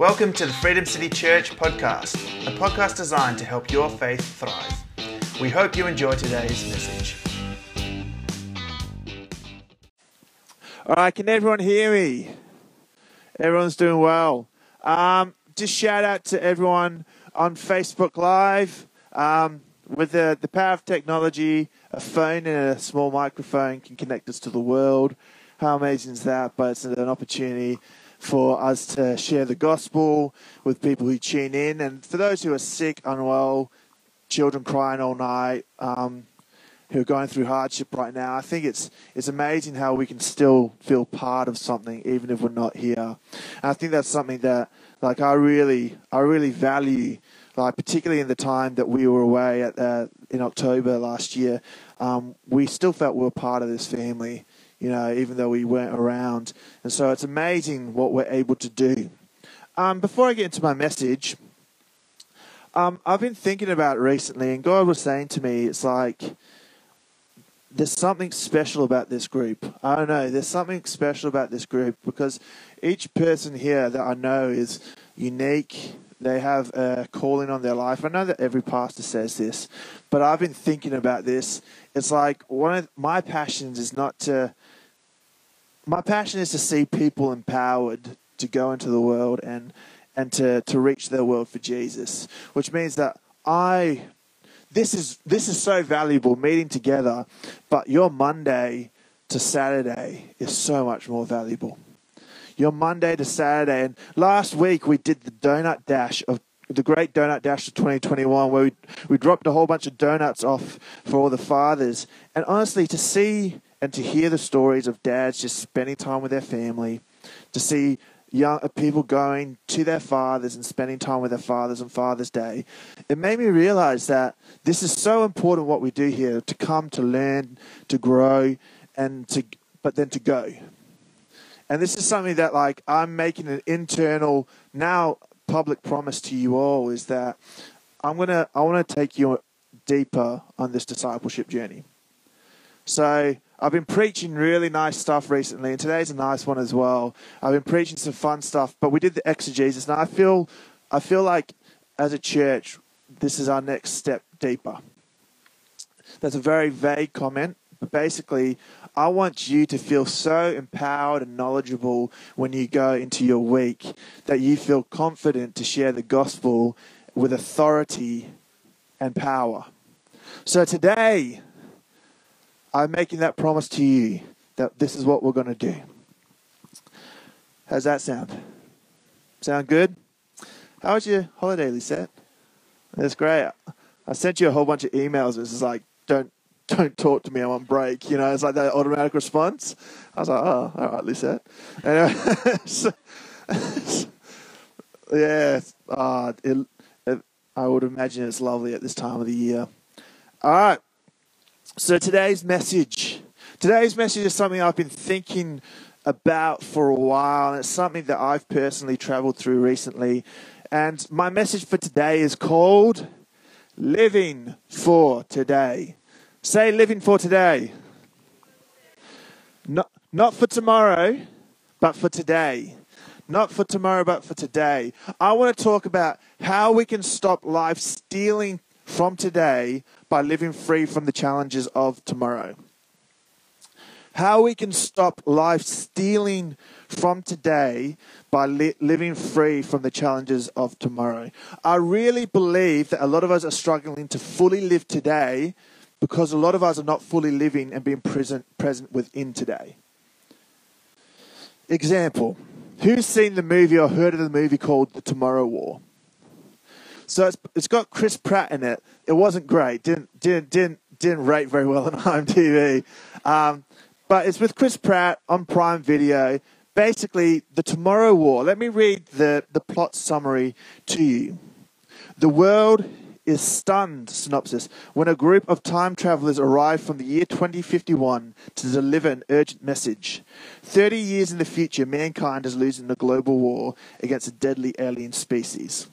Welcome to the Freedom City Church podcast, a podcast designed to help your faith thrive. We hope you enjoy today's message. All right, can everyone hear me? Everyone's doing well. Um, just shout out to everyone on Facebook Live. Um, with the, the power of technology, a phone and a small microphone can connect us to the world. How amazing is that? But it's an opportunity for us to share the gospel with people who tune in. And for those who are sick, unwell, children crying all night, um, who are going through hardship right now, I think it's it's amazing how we can still feel part of something even if we're not here. And I think that's something that like I really I really value like particularly in the time that we were away at uh, in October last year, um, we still felt we were part of this family, you know, even though we weren't around. And so it's amazing what we're able to do. Um, before I get into my message, um, I've been thinking about it recently, and God was saying to me, it's like there's something special about this group. I don't know. There's something special about this group because each person here that I know is unique. They have a calling on their life. I know that every pastor says this, but I've been thinking about this. It's like one of my passions is not to. My passion is to see people empowered to go into the world and and to, to reach their world for Jesus, which means that I this is this is so valuable meeting together, but your Monday to Saturday is so much more valuable. Your Monday to Saturday, and last week we did the donut dash of the great donut dash of 2021, where we we dropped a whole bunch of donuts off for all the fathers, and honestly, to see and to hear the stories of dads just spending time with their family, to see young uh, people going to their fathers and spending time with their fathers on Father's Day, it made me realize that this is so important what we do here to come to learn, to grow, and to but then to go. And this is something that like I'm making an internal now public promise to you all is that I'm gonna I want to take you deeper on this discipleship journey. So I've been preaching really nice stuff recently, and today's a nice one as well. I've been preaching some fun stuff, but we did the exegesis, and I feel, I feel like as a church, this is our next step deeper. That's a very vague comment, but basically, I want you to feel so empowered and knowledgeable when you go into your week that you feel confident to share the gospel with authority and power. So today, I'm making that promise to you that this is what we're going to do. How's that sound? Sound good? How was your holiday, Lisette? That's great. I sent you a whole bunch of emails. It's just like, don't don't talk to me. I'm on break. You know, it's like that automatic response. I was like, oh, all right, Lisette. Anyway, so, yeah, uh, it, it, I would imagine it's lovely at this time of the year. All right. So today's message, today's message is something I've been thinking about for a while, and it's something that I've personally traveled through recently. And my message for today is called Living for Today. Say living for today. Not, not for tomorrow, but for today. Not for tomorrow, but for today. I want to talk about how we can stop life stealing from today by living free from the challenges of tomorrow. How we can stop life stealing from today by li- living free from the challenges of tomorrow. I really believe that a lot of us are struggling to fully live today because a lot of us are not fully living and being present, present within today. Example Who's seen the movie or heard of the movie called The Tomorrow War? So it's, it's got Chris Pratt in it. It wasn't great. Didn't didn't didn't didn't rate very well on IMDb. Um, but it's with Chris Pratt on Prime Video. Basically, the Tomorrow War. Let me read the, the plot summary to you. The world is stunned, synopsis, when a group of time travelers arrive from the year 2051 to deliver an urgent message. 30 years in the future, mankind is losing a global war against a deadly alien species.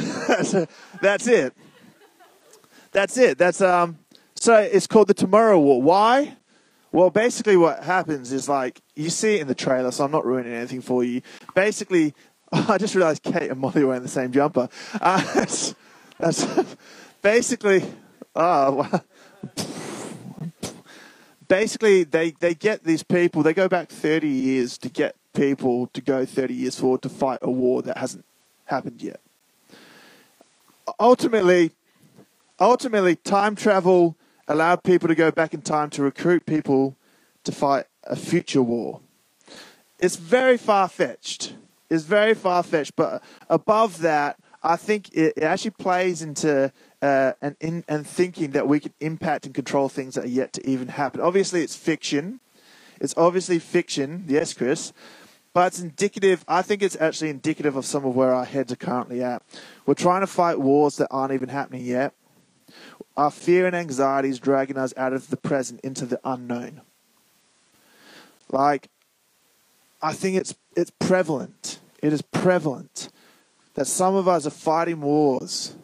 That's it. That's it. That's um. So it's called the Tomorrow War. Why? Well, basically, what happens is like you see it in the trailer. So I'm not ruining anything for you. Basically, I just realised Kate and Molly wearing the same jumper. Uh, that's, that's basically. Oh, basically, they, they get these people. They go back 30 years to get people to go 30 years forward to fight a war that hasn't happened yet. Ultimately, ultimately, time travel allowed people to go back in time to recruit people to fight a future war. It's very far fetched. It's very far fetched, but above that, I think it, it actually plays into uh, and in and thinking that we can impact and control things that are yet to even happen. Obviously, it's fiction. It's obviously fiction. Yes, Chris. But it's indicative, I think it's actually indicative of some of where our heads are currently at. We're trying to fight wars that aren't even happening yet. Our fear and anxiety is dragging us out of the present into the unknown. Like, I think it's, it's prevalent. It is prevalent that some of us are fighting wars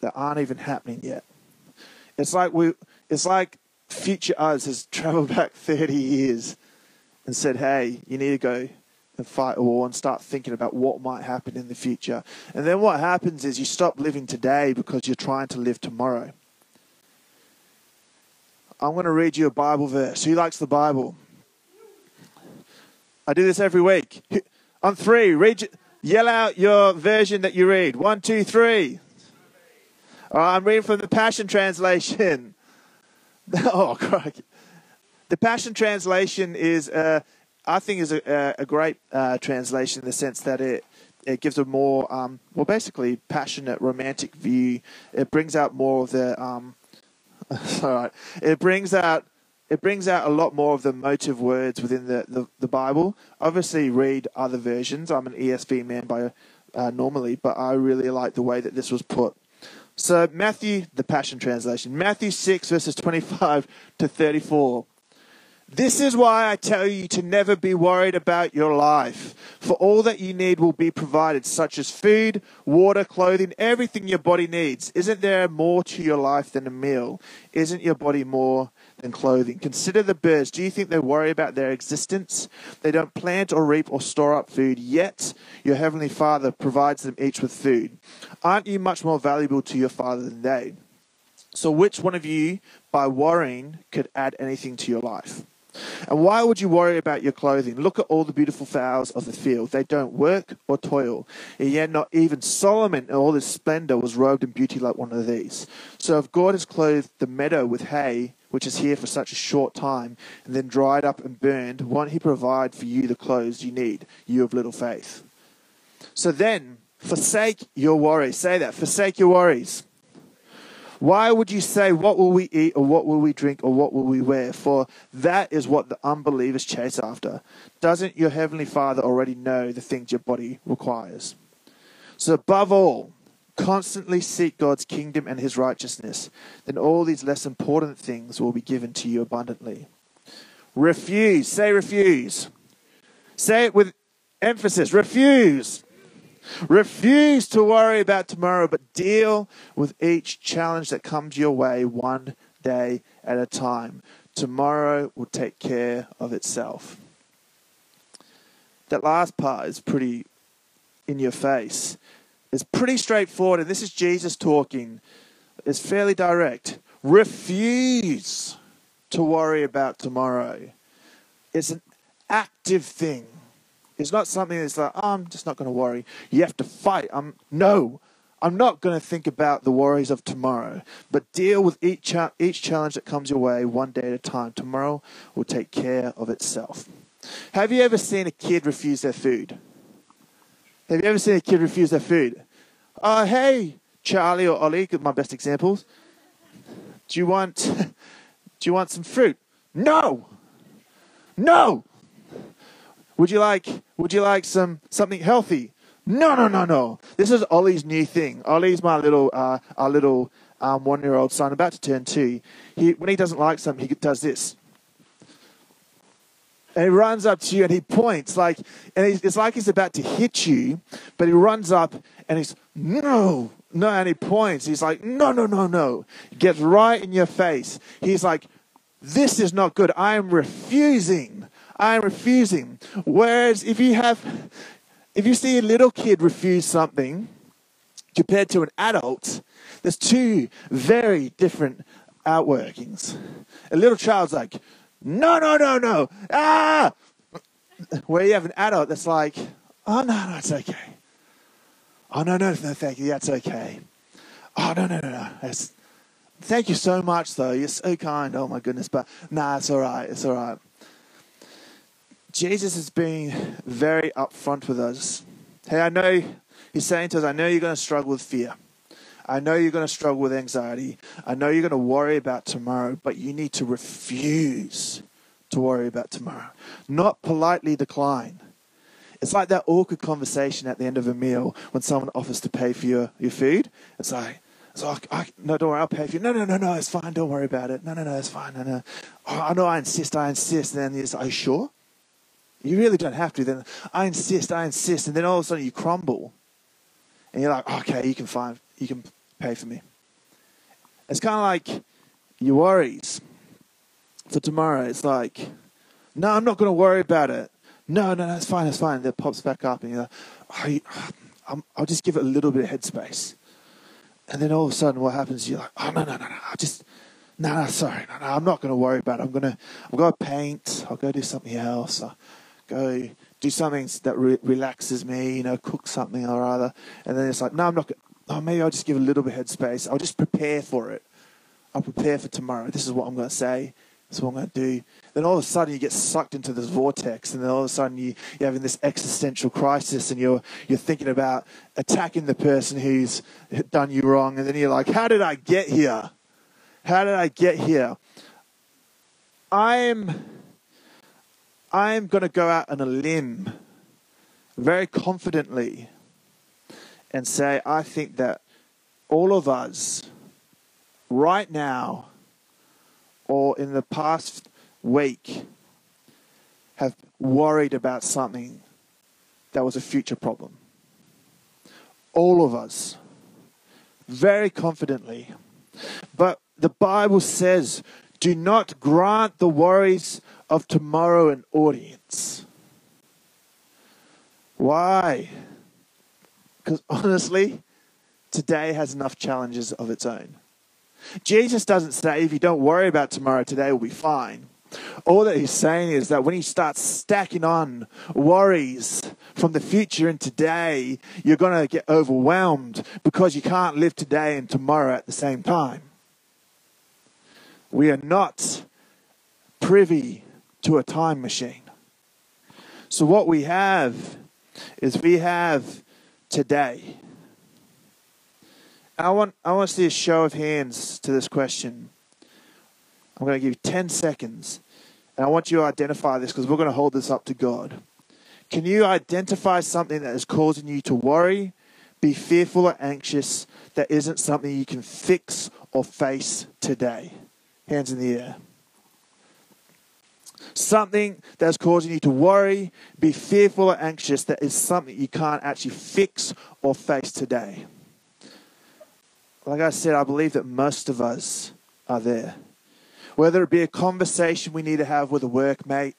that aren't even happening yet. It's like we, it's like future us has traveled back 30 years and said, hey, you need to go and fight a war and start thinking about what might happen in the future. And then what happens is you stop living today because you're trying to live tomorrow. I'm going to read you a Bible verse. Who likes the Bible? I do this every week. On three, read, yell out your version that you read. One, two, three. All right, I'm reading from the Passion Translation. oh, crikey. The Passion Translation is uh, I think is a, a great uh, translation in the sense that it it gives a more um, well basically passionate romantic view. It brings out more of the um, sorry, it brings out it brings out a lot more of the motive words within the, the, the Bible. Obviously, read other versions. I'm an ESV man by uh, normally, but I really like the way that this was put. So Matthew, the Passion Translation, Matthew six verses twenty five to thirty four. This is why I tell you to never be worried about your life, for all that you need will be provided, such as food, water, clothing, everything your body needs. Isn't there more to your life than a meal? Isn't your body more than clothing? Consider the birds. Do you think they worry about their existence? They don't plant or reap or store up food, yet your heavenly Father provides them each with food. Aren't you much more valuable to your Father than they? So, which one of you, by worrying, could add anything to your life? And why would you worry about your clothing? Look at all the beautiful flowers of the field. They don't work or toil. And yet, not even Solomon in all his splendor was robed in beauty like one of these. So, if God has clothed the meadow with hay, which is here for such a short time, and then dried up and burned, won't he provide for you the clothes you need, you of little faith? So then, forsake your worries. Say that. Forsake your worries. Why would you say, What will we eat, or what will we drink, or what will we wear? For that is what the unbelievers chase after. Doesn't your heavenly Father already know the things your body requires? So, above all, constantly seek God's kingdom and his righteousness. Then all these less important things will be given to you abundantly. Refuse. Say refuse. Say it with emphasis. Refuse. Refuse to worry about tomorrow, but deal with each challenge that comes your way one day at a time. Tomorrow will take care of itself. That last part is pretty in your face. It's pretty straightforward, and this is Jesus talking. It's fairly direct. Refuse to worry about tomorrow. It's an active thing. It's not something that's like, oh, I'm just not going to worry. You have to fight. I'm no. I'm not going to think about the worries of tomorrow, but deal with each cha- each challenge that comes your way one day at a time. Tomorrow will take care of itself. Have you ever seen a kid refuse their food? Have you ever seen a kid refuse their food? Oh, hey, Charlie or Ollie, my best examples. Do you want do you want some fruit? No. No. Would you like would you like some something healthy? No, no, no, no. This is Ollie's new thing. Ollie's my little uh, our little um, one year old son, about to turn two. He when he doesn't like something, he does this. And he runs up to you and he points like, and it's like he's about to hit you, but he runs up and he's no, no, and he points. He's like, no, no, no, no. He gets right in your face. He's like, this is not good. I am refusing I'm refusing. Whereas if you have, if you see a little kid refuse something compared to an adult, there's two very different outworkings. A little child's like, no, no, no, no, ah! Where you have an adult that's like, oh, no, no, it's okay. Oh, no, no, no, thank you, that's okay. Oh, no, no, no, no. It's, thank you so much, though. You're so kind. Oh, my goodness. But, nah, it's all right. It's all right. Jesus is being very upfront with us. Hey, I know, he's saying to us, I know you're going to struggle with fear. I know you're going to struggle with anxiety. I know you're going to worry about tomorrow, but you need to refuse to worry about tomorrow. Not politely decline. It's like that awkward conversation at the end of a meal when someone offers to pay for your, your food. It's like, it's like I, no, don't worry, I'll pay for you. No, no, no, no, it's fine. Don't worry about it. No, no, no, it's fine. No, no. Oh, I know I insist, I insist. And then it's, are you sure? You really don't have to. Then I insist, I insist, and then all of a sudden you crumble, and you're like, okay, you can find, you can pay for me. It's kind of like your worries for tomorrow. It's like, no, I'm not going to worry about it. No, no, no, it's fine, it's fine. It pops back up, and you're like, oh, I'll just give it a little bit of headspace. And then all of a sudden, what happens? You're like, oh no, no, no, no, I'll just no, no, sorry, no, no, I'm not going to worry about it. I'm going to, I'll go paint. I'll go do something else. I'll, go do something that re- relaxes me, you know, cook something or other. And then it's like, no, I'm not. Oh, maybe I'll just give a little bit of headspace. I'll just prepare for it. I'll prepare for tomorrow. This is what I'm going to say. This is what I'm going to do. Then all of a sudden you get sucked into this vortex, and then all of a sudden you, you're having this existential crisis, and you're you're thinking about attacking the person who's done you wrong, and then you're like, how did I get here? How did I get here? I'm I'm going to go out on a limb very confidently and say, I think that all of us, right now, or in the past week, have worried about something that was a future problem. All of us, very confidently. But the Bible says, do not grant the worries of tomorrow an audience. Why? Because honestly, today has enough challenges of its own. Jesus doesn't say if you don't worry about tomorrow, today will be fine. All that he's saying is that when you start stacking on worries from the future and today, you're going to get overwhelmed because you can't live today and tomorrow at the same time. We are not privy to a time machine. So, what we have is we have today. I want, I want to see a show of hands to this question. I'm going to give you 10 seconds, and I want you to identify this because we're going to hold this up to God. Can you identify something that is causing you to worry, be fearful, or anxious that isn't something you can fix or face today? Hands in the air something that's causing you to worry, be fearful or anxious that is something you can't actually fix or face today. Like I said, I believe that most of us are there. Whether it be a conversation we need to have with a workmate,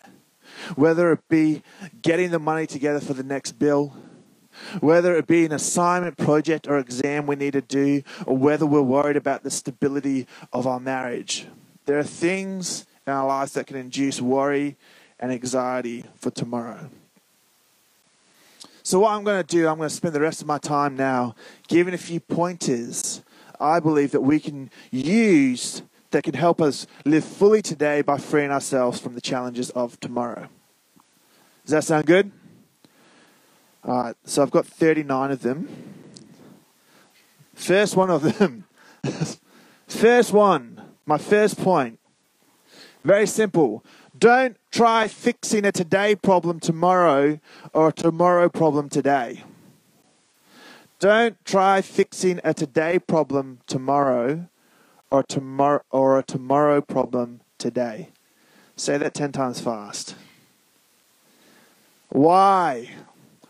whether it be getting the money together for the next bill, whether it be an assignment, project, or exam we need to do, or whether we're worried about the stability of our marriage. There are things in our lives that can induce worry and anxiety for tomorrow. So, what I'm going to do, I'm going to spend the rest of my time now giving a few pointers I believe that we can use that can help us live fully today by freeing ourselves from the challenges of tomorrow. Does that sound good? All right, so I've got 39 of them. First one of them. first one, my first point very simple. Don't try fixing a today problem tomorrow or a tomorrow problem today. Don't try fixing a today problem tomorrow or tomorrow or a tomorrow problem today. Say that 10 times fast. Why?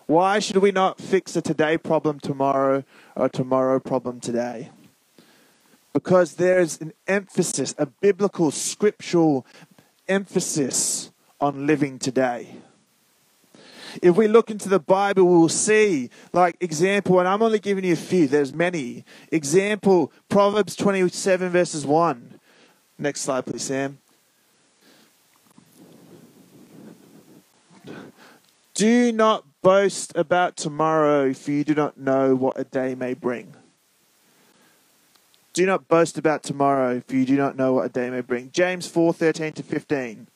Why should we not fix a today problem tomorrow or a tomorrow problem today? Because there's an emphasis, a biblical, scriptural emphasis on living today. If we look into the Bible, we'll see, like, example, and I'm only giving you a few, there's many. Example, Proverbs 27, verses 1. Next slide, please, Sam. Do not boast about tomorrow, for you do not know what a day may bring. Do not boast about tomorrow, for you do not know what a day may bring. James 4:13 to 15.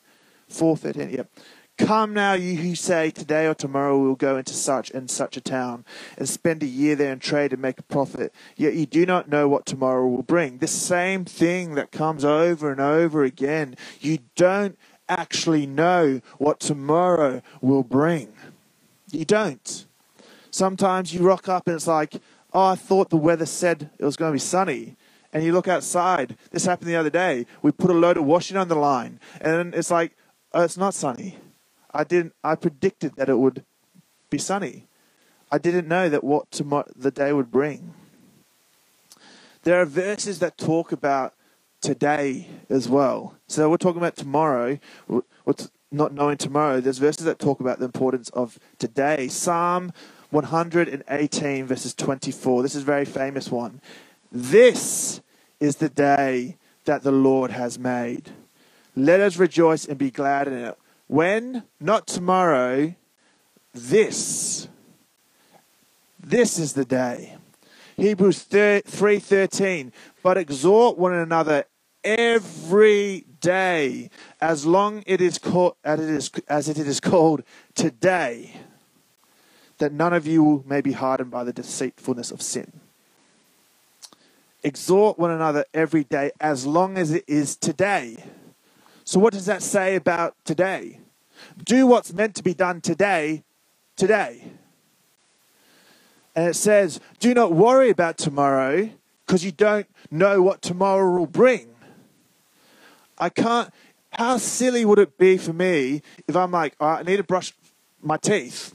4:13, yep. Come now, you who say, Today or tomorrow we will go into such and such a town, and spend a year there and trade and make a profit. Yet you do not know what tomorrow will bring. This same thing that comes over and over again. You don't actually know what tomorrow will bring. You don't. Sometimes you rock up and it's like, oh, I thought the weather said it was going to be sunny. And you look outside. This happened the other day. We put a load of washing on the line, and it's like, oh, it's not sunny. I didn't. I predicted that it would be sunny. I didn't know that what tomorrow, the day would bring. There are verses that talk about today as well. So we're talking about tomorrow. What's not knowing tomorrow? There's verses that talk about the importance of today. Psalm 118 verses 24. This is a very famous one. This is the day that the Lord has made. Let us rejoice and be glad in it. When? Not tomorrow. This. This is the day. Hebrews 3:13 but exhort one another every day as long it is called as it is as it is called today that none of you may be hardened by the deceitfulness of sin exhort one another every day as long as it is today so what does that say about today do what's meant to be done today today and it says do not worry about tomorrow because you don't know what tomorrow will bring I can't. How silly would it be for me if I'm like, I need to brush my teeth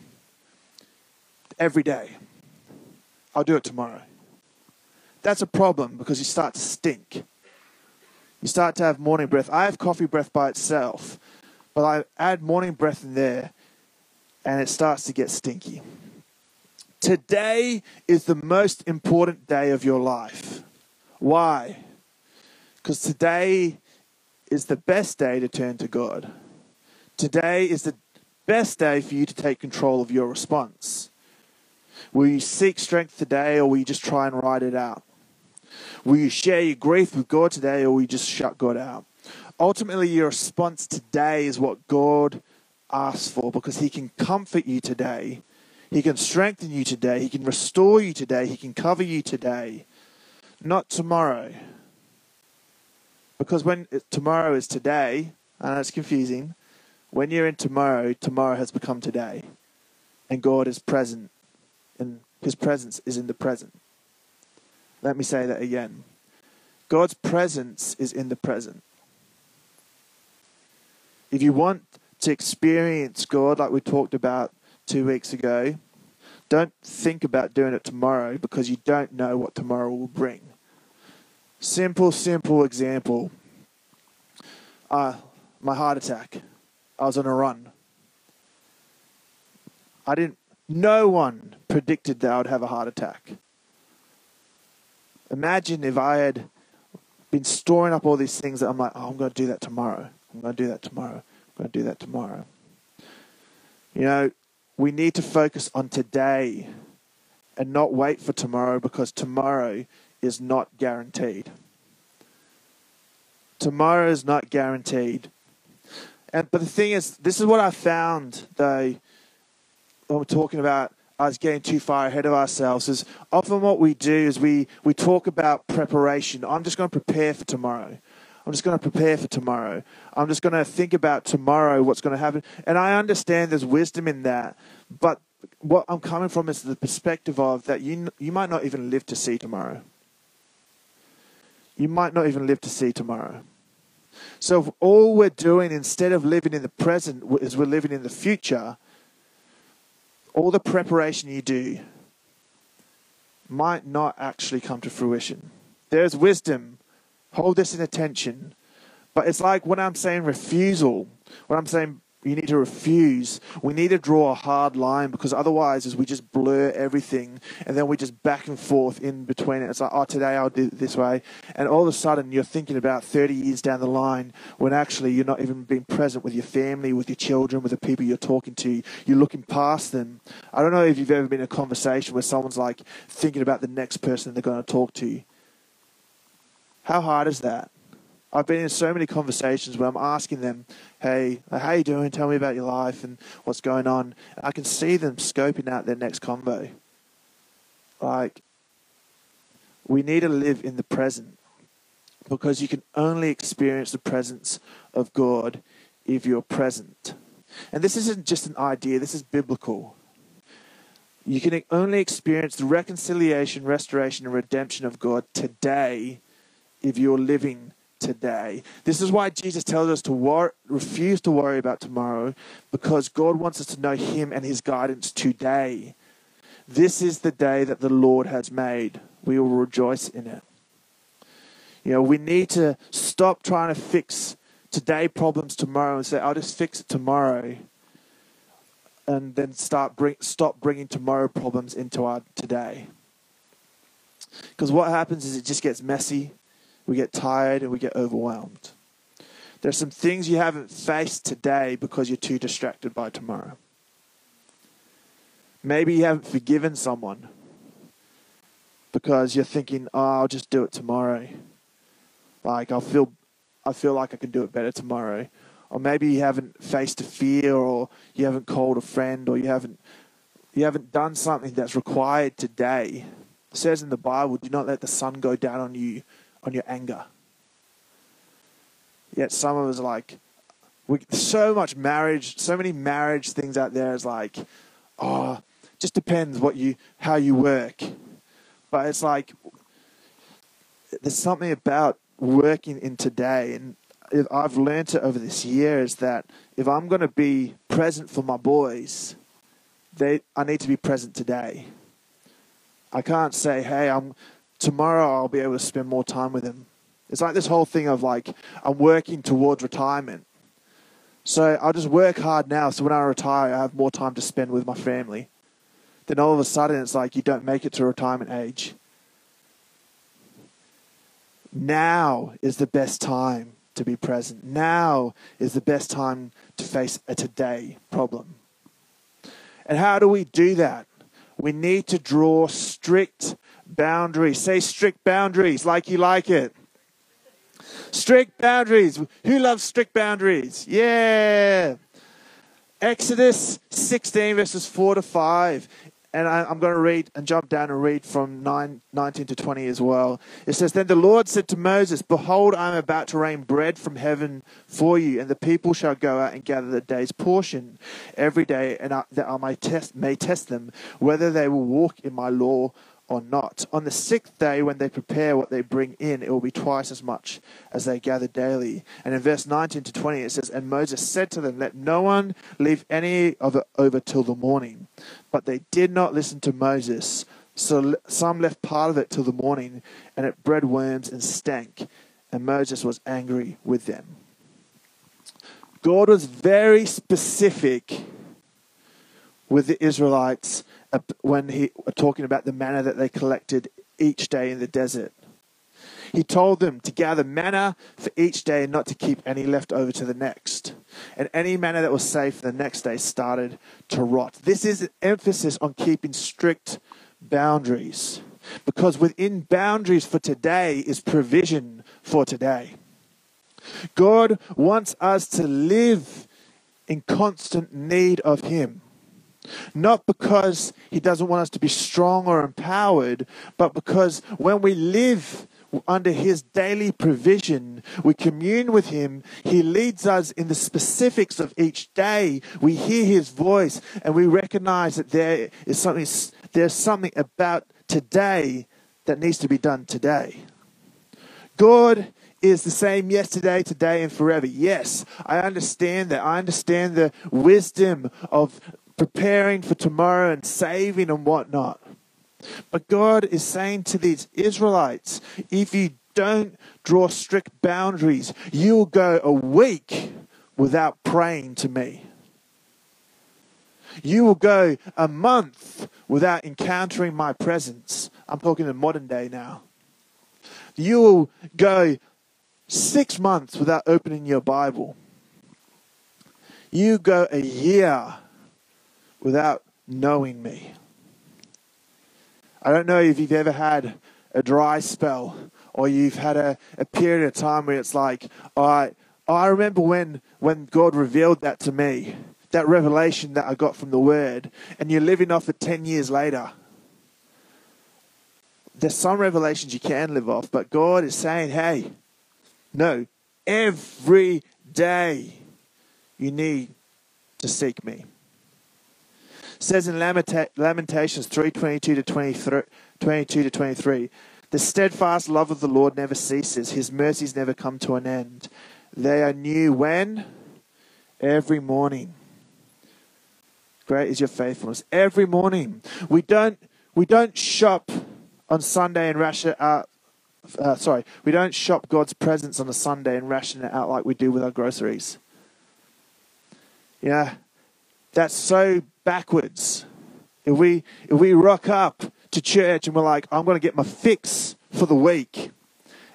every day? I'll do it tomorrow. That's a problem because you start to stink. You start to have morning breath. I have coffee breath by itself, but I add morning breath in there and it starts to get stinky. Today is the most important day of your life. Why? Because today is the best day to turn to God. Today is the best day for you to take control of your response. Will you seek strength today or will you just try and ride it out? Will you share your grief with God today or will you just shut God out? Ultimately, your response today is what God asks for because He can comfort you today. He can strengthen you today. He can restore you today. He can cover you today. Not tomorrow. Because when tomorrow is today, know it's confusing. When you're in tomorrow, tomorrow has become today. And God is present. And His presence is in the present. Let me say that again. God's presence is in the present. If you want to experience God like we talked about two weeks ago, don't think about doing it tomorrow because you don't know what tomorrow will bring. Simple, simple example. Uh, my heart attack. I was on a run. I didn't. No one predicted that I would have a heart attack. Imagine if I had been storing up all these things that I'm like, oh, I'm going to do that tomorrow. I'm going to do that tomorrow. I'm going to do that tomorrow. You know, we need to focus on today and not wait for tomorrow because tomorrow is not guaranteed. Tomorrow is not guaranteed. And but the thing is, this is what I found though when we're talking about us getting too far ahead of ourselves is often what we do is we, we talk about preparation. I'm just going to prepare for tomorrow. I'm just going to prepare for tomorrow. I'm just going to think about tomorrow, what's going to happen. And I understand there's wisdom in that. But what I'm coming from is the perspective of that you, you might not even live to see tomorrow you might not even live to see tomorrow. So if all we're doing instead of living in the present is we're living in the future, all the preparation you do might not actually come to fruition. There's wisdom. Hold this in attention. But it's like when I'm saying refusal, when I'm saying you need to refuse. We need to draw a hard line because otherwise, as we just blur everything and then we just back and forth in between it. It's like, oh, today I'll do it this way. And all of a sudden, you're thinking about 30 years down the line when actually you're not even being present with your family, with your children, with the people you're talking to. You're looking past them. I don't know if you've ever been in a conversation where someone's like thinking about the next person they're going to talk to. How hard is that? I've been in so many conversations where I'm asking them, "Hey, how you doing? Tell me about your life and what's going on." I can see them scoping out their next convo. Like, we need to live in the present because you can only experience the presence of God if you're present. And this isn't just an idea; this is biblical. You can only experience the reconciliation, restoration, and redemption of God today if you're living today. This is why Jesus tells us to wor- refuse to worry about tomorrow because God wants us to know Him and His guidance today. This is the day that the Lord has made. We will rejoice in it. You know, we need to stop trying to fix today problems tomorrow and say, I'll just fix it tomorrow. And then start bring, stop bringing tomorrow problems into our today. Because what happens is it just gets messy we get tired and we get overwhelmed. There's some things you haven't faced today because you're too distracted by tomorrow. Maybe you haven't forgiven someone because you're thinking, "Oh, I'll just do it tomorrow." Like I'll feel I feel like I can do it better tomorrow. Or maybe you haven't faced a fear or you haven't called a friend or you haven't you haven't done something that's required today. It says in the Bible, do not let the sun go down on you on your anger. Yet some of us like, we, so much marriage, so many marriage things out there is like, oh, just depends what you, how you work. But it's like, there's something about working in today, and I've learned it over this year is that if I'm going to be present for my boys, they I need to be present today. I can't say, hey, I'm tomorrow I'll be able to spend more time with him. It's like this whole thing of like, I'm working towards retirement. So I'll just work hard now so when I retire, I have more time to spend with my family. Then all of a sudden, it's like you don't make it to retirement age. Now is the best time to be present. Now is the best time to face a today problem. And how do we do that? We need to draw strict boundaries. Say strict boundaries like you like it. Strict boundaries. Who loves strict boundaries? Yeah. Exodus 16, verses 4 to 5 and I, am going to read and jump down and read from 9, 19 to 20 as well. It says, Then the Lord said to Moses, Behold, I am about to rain bread from heaven for you, and the people shall go out and gather the day's portion every day, and I, that I may test, may test them whether they will walk in my law or not. On the sixth day, when they prepare what they bring in, it will be twice as much as they gather daily. And in verse 19 to 20, it says, And Moses said to them, Let no one leave any of it over till the morning. But they did not listen to Moses. So some left part of it till the morning, and it bred worms and stank. And Moses was angry with them. God was very specific with the Israelites Uh, when he talking about the manna that they collected each day in the desert. He told them to gather manna for each day and not to keep any left over to the next. And any manna that was saved for the next day started to rot. This is an emphasis on keeping strict boundaries because within boundaries for today is provision for today. God wants us to live in constant need of Him. Not because he doesn't want us to be strong or empowered, but because when we live under his daily provision, we commune with him. He leads us in the specifics of each day. We hear his voice and we recognize that there is something, there's something about today that needs to be done today. God is the same yesterday, today, and forever. Yes, I understand that. I understand the wisdom of preparing for tomorrow and saving and whatnot. But God is saying to these Israelites, if you don't draw strict boundaries, you'll go a week without praying to me. You will go a month without encountering my presence. I'm talking in modern day now. You will go six months without opening your Bible. You go a year without knowing me. I don't know if you've ever had a dry spell or you've had a, a period of time where it's like, right, I remember when, when God revealed that to me, that revelation that I got from the Word, and you're living off it 10 years later. There's some revelations you can live off, but God is saying, hey, no, every day you need to seek me. Says in Lamentations 3:22 to 23, 22 to 23, the steadfast love of the Lord never ceases; his mercies never come to an end. They are new when every morning. Great is your faithfulness. Every morning. We don't we don't shop on Sunday and ration out uh, sorry, we don't shop God's presence on a Sunday and ration it out like we do with our groceries. Yeah, that's so backwards. If we if we rock up to church and we're like, I'm going to get my fix for the week,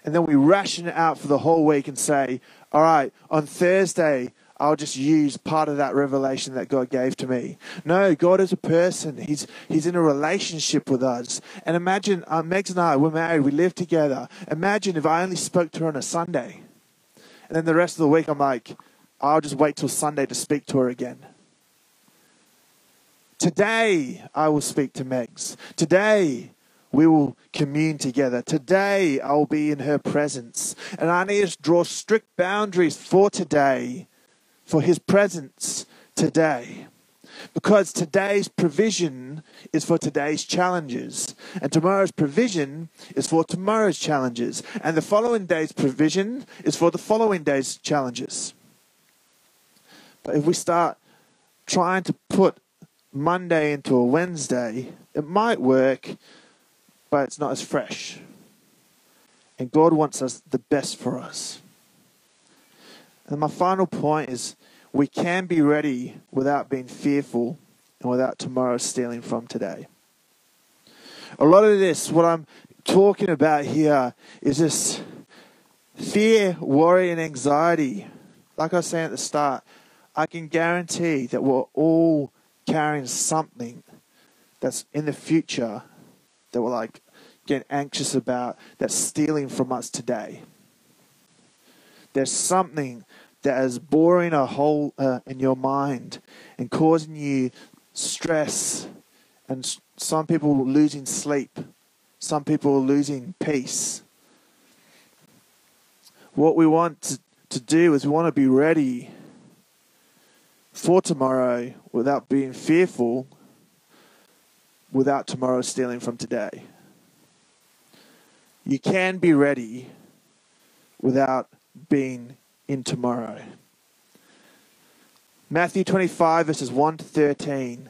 and then we ration it out for the whole week and say, all right, on Thursday I'll just use part of that revelation that God gave to me. No, God is a person. He's He's in a relationship with us. And imagine, uh, Megs and I, we're married, we live together. Imagine if I only spoke to her on a Sunday, and then the rest of the week I'm like, I'll just wait till Sunday to speak to her again. Today I will speak to Megs. Today we will commune together. Today I will be in her presence. And I need to draw strict boundaries for today for his presence today. Because today's provision is for today's challenges, and tomorrow's provision is for tomorrow's challenges, and the following day's provision is for the following day's challenges. But if we start trying to put Monday into a Wednesday, it might work, but it's not as fresh. And God wants us the best for us. And my final point is we can be ready without being fearful and without tomorrow stealing from today. A lot of this, what I'm talking about here, is this fear, worry, and anxiety. Like I was saying at the start, I can guarantee that we're all carrying something that's in the future that we're like getting anxious about that's stealing from us today. There's something that is boring a hole uh, in your mind and causing you stress, and some people losing sleep, some people losing peace. What we want to, to do is we want to be ready for tomorrow without being fearful, without tomorrow stealing from today. You can be ready without being in tomorrow. Matthew 25, verses 1 to 13.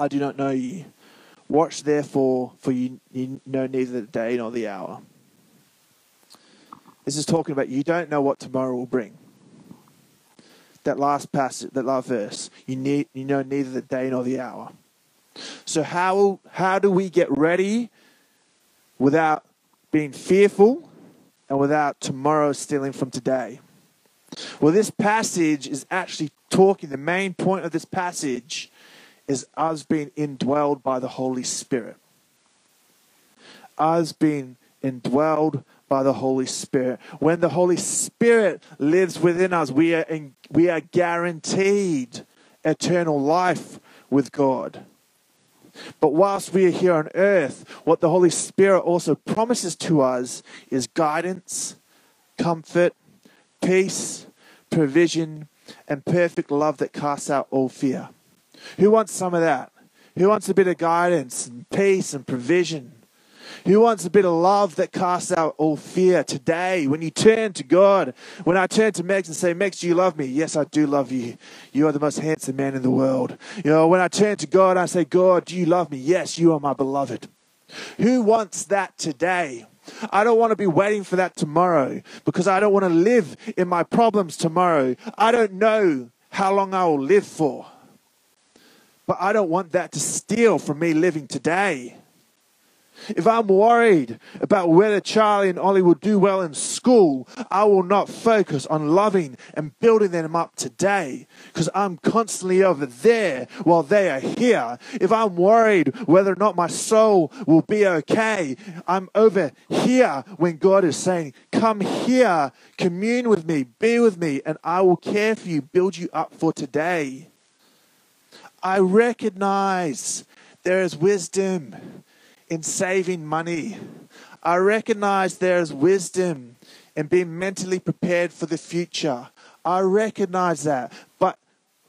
I do not know you. Watch therefore, for you, you know neither the day nor the hour. This is talking about you don't know what tomorrow will bring. That last passage, that last verse, you need you know neither the day nor the hour. So, how, how do we get ready without being fearful and without tomorrow stealing from today? Well, this passage is actually talking, the main point of this passage is us being indwelled by the Holy Spirit. Us being indwelled by the Holy Spirit. When the Holy Spirit lives within us, we are, in, we are guaranteed eternal life with God. But whilst we are here on earth, what the Holy Spirit also promises to us is guidance, comfort, peace, provision, and perfect love that casts out all fear. Who wants some of that? Who wants a bit of guidance and peace and provision? Who wants a bit of love that casts out all fear today? When you turn to God, when I turn to Megs and say, Megs, do you love me? Yes, I do love you. You are the most handsome man in the world. You know, when I turn to God, I say, God, do you love me? Yes, you are my beloved. Who wants that today? I don't want to be waiting for that tomorrow because I don't want to live in my problems tomorrow. I don't know how long I will live for. But I don't want that to steal from me living today. If I'm worried about whether Charlie and Ollie will do well in school, I will not focus on loving and building them up today because I'm constantly over there while they are here. If I'm worried whether or not my soul will be okay, I'm over here when God is saying, Come here, commune with me, be with me, and I will care for you, build you up for today. I recognize there is wisdom in saving money. I recognize there is wisdom in being mentally prepared for the future. I recognize that. But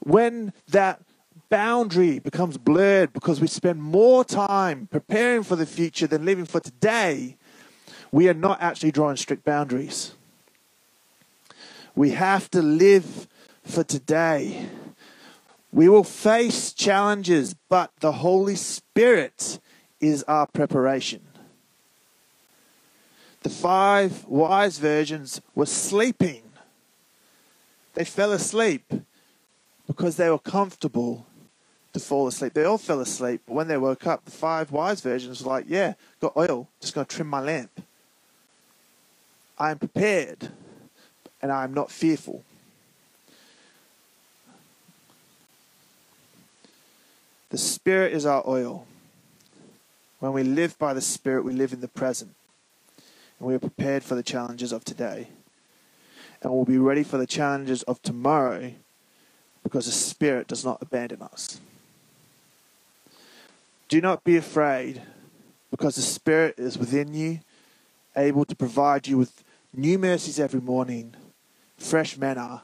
when that boundary becomes blurred because we spend more time preparing for the future than living for today, we are not actually drawing strict boundaries. We have to live for today. We will face challenges, but the Holy Spirit is our preparation. The five wise virgins were sleeping. They fell asleep because they were comfortable to fall asleep. They all fell asleep, but when they woke up, the five wise virgins were like, Yeah, got oil, just going to trim my lamp. I am prepared and I am not fearful. The Spirit is our oil. When we live by the Spirit, we live in the present. And we are prepared for the challenges of today. And we'll be ready for the challenges of tomorrow because the Spirit does not abandon us. Do not be afraid because the Spirit is within you, able to provide you with new mercies every morning, fresh manna,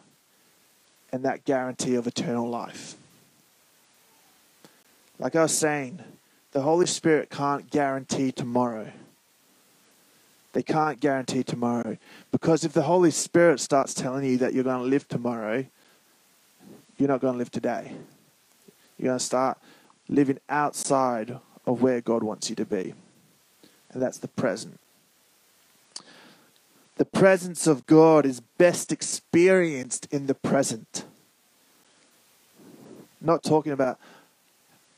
and that guarantee of eternal life. Like I was saying, the Holy Spirit can't guarantee tomorrow. They can't guarantee tomorrow. Because if the Holy Spirit starts telling you that you're going to live tomorrow, you're not going to live today. You're going to start living outside of where God wants you to be. And that's the present. The presence of God is best experienced in the present. Not talking about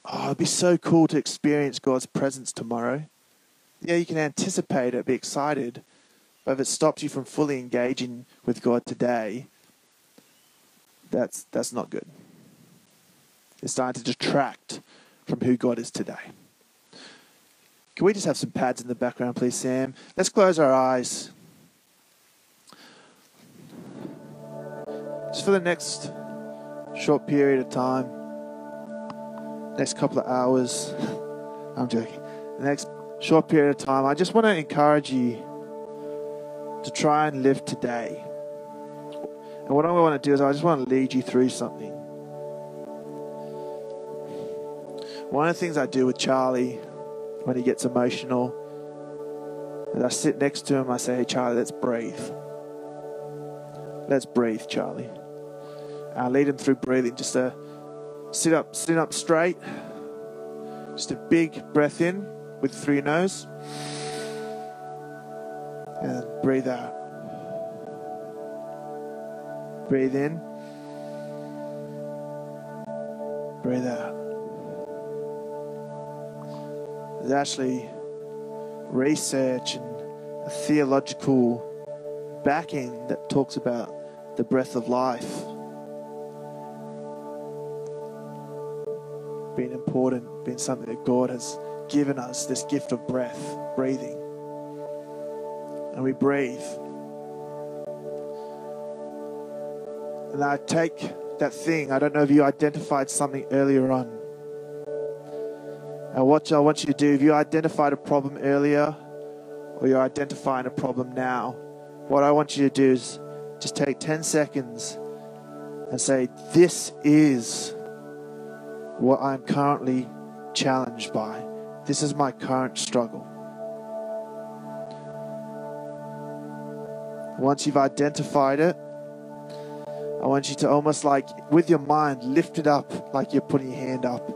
oh, it'd be so cool to experience God's presence tomorrow. Yeah, you can anticipate it, be excited, but if it stops you from fully engaging with God today, that's that's not good. It's starting to detract from who God is today. Can we just have some pads in the background, please, Sam? Let's close our eyes. Just for the next short period of time next couple of hours. I'm joking. The next short period of time, I just want to encourage you to try and live today. And what I want to do is I just want to lead you through something. One of the things I do with Charlie when he gets emotional is I sit next to him, I say, Hey Charlie, let's breathe. Let's breathe, Charlie. I lead him through breathing just a Sit up, sit up straight. Just a big breath in with through your nose. And breathe out. Breathe in. Breathe out. There's actually research and a theological backing that talks about the breath of life being important, been something that God has given us this gift of breath, breathing. And we breathe. And I take that thing. I don't know if you identified something earlier on. And what I want you to do, if you identified a problem earlier or you're identifying a problem now, what I want you to do is just take 10 seconds and say, This is what I'm currently challenged by. This is my current struggle. Once you've identified it, I want you to almost like, with your mind, lift it up like you're putting your hand up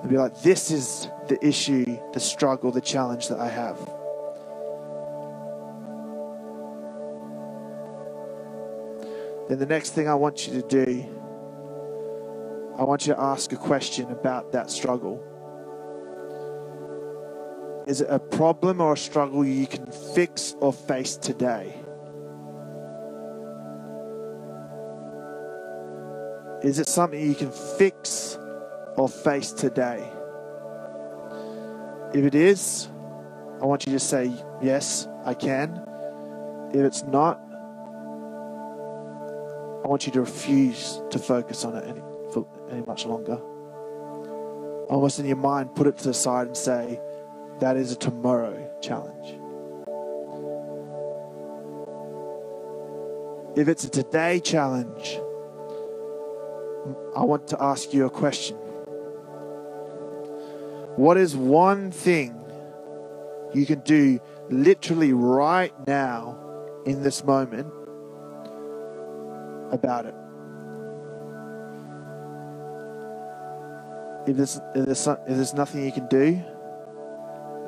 and be like, This is the issue, the struggle, the challenge that I have. Then the next thing I want you to do, I want you to ask a question about that struggle. Is it a problem or a struggle you can fix or face today? Is it something you can fix or face today? If it is, I want you to say, Yes, I can. If it's not, I want you to refuse to focus on it any, for any much longer. Almost in your mind, put it to the side and say, That is a tomorrow challenge. If it's a today challenge, I want to ask you a question. What is one thing you can do literally right now in this moment about it? If there's, if there's, if there's nothing you can do,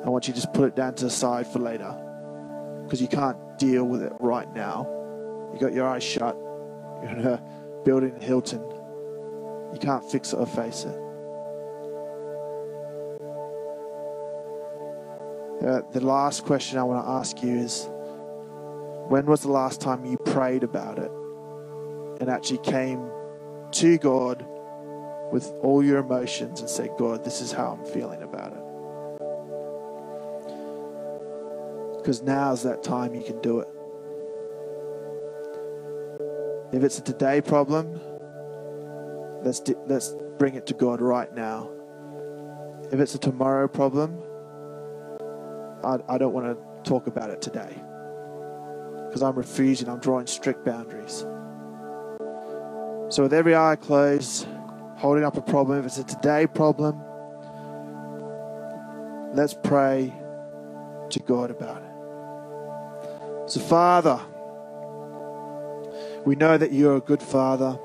I want you to just put it down to the side for later because you can't deal with it right now. You got your eyes shut. You're in a building in Hilton. You can't fix it or face it. Uh, the last question I want to ask you is when was the last time you prayed about it and actually came to God with all your emotions and say, God, this is how I'm feeling about it? Because now's that time you can do it. If it's a today problem, Let's, di- let's bring it to God right now. If it's a tomorrow problem, I, I don't want to talk about it today because I'm refusing, I'm drawing strict boundaries. So, with every eye closed, holding up a problem, if it's a today problem, let's pray to God about it. So, Father, we know that you're a good Father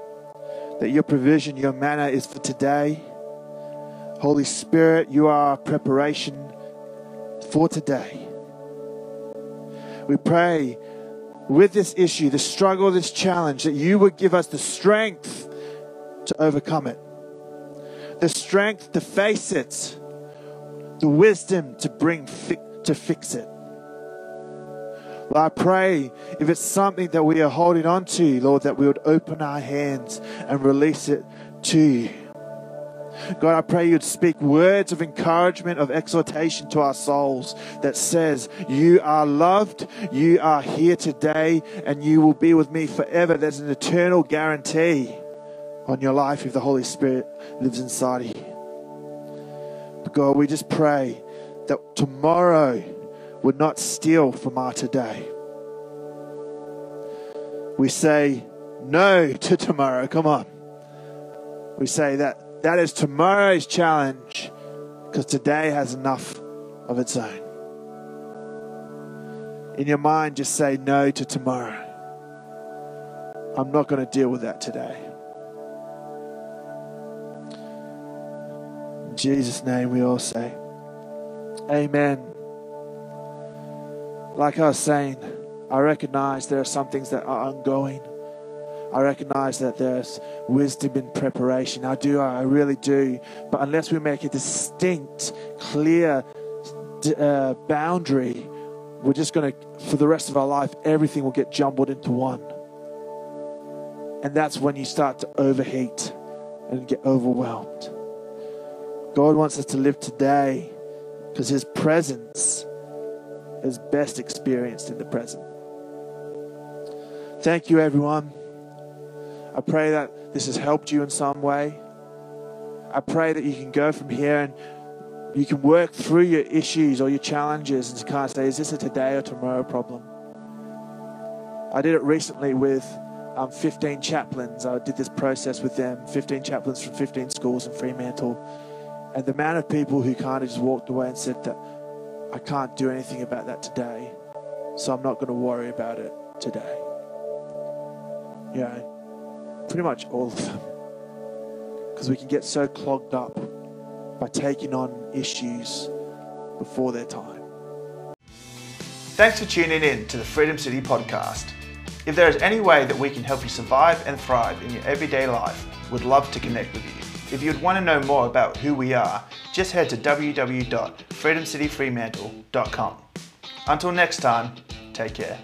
that your provision, your manna is for today. Holy Spirit, you are preparation for today. We pray with this issue, the struggle, this challenge, that you would give us the strength to overcome it, strength to face it, the wisdom to bring fi- to fix it. Lord, I pray if it's something that we are holding on to, Lord, that we would open our hands and release it to you. God, I pray you'd speak words of encouragement, of exhortation to our souls that says, You are loved, you are here today, and you will be with me forever. There's an eternal guarantee on your life if the Holy Spirit lives inside of you. But God, we just pray that tomorrow would not steal from our today. We say no to tomorrow. Come on. We say that that is tomorrow's challenge because today has enough of its own. In your mind, just say no to tomorrow. I'm not going to deal with that today. Jesus' name, we all say, Amen like I was saying, I recognize there are some things that are ongoing. I recognize that there's wisdom in preparation. I do, I really do. But unless we make a distinct, clear uh, boundary, we're just going to, for the rest of our life, everything will get jumbled into one. And that's when you start to overheat and get overwhelmed. God wants us to live today because His presence is best experienced in the present. Thank you, everyone. I pray that this has helped you in some way. I pray that you can go from here and you can work through your issues or your challenges and kind of say, is this a today or tomorrow problem? I did it recently with um, 15 chaplains. I did this process with them, 15 chaplains from 15 schools in Fremantle. And the amount of people who kind of just walked away and said that I can't do anything about that today, so I'm not going to worry about it today. Yeah, pretty much all of them. Because we can get so clogged up by taking on issues before their time. Thanks for tuning in to the Freedom City podcast. If there is any way that we can help you survive and thrive in your everyday life, we'd love to connect with you. If you'd want to know more about who we are, just head to www.freedomcityfremantle.com. Until next time, take care.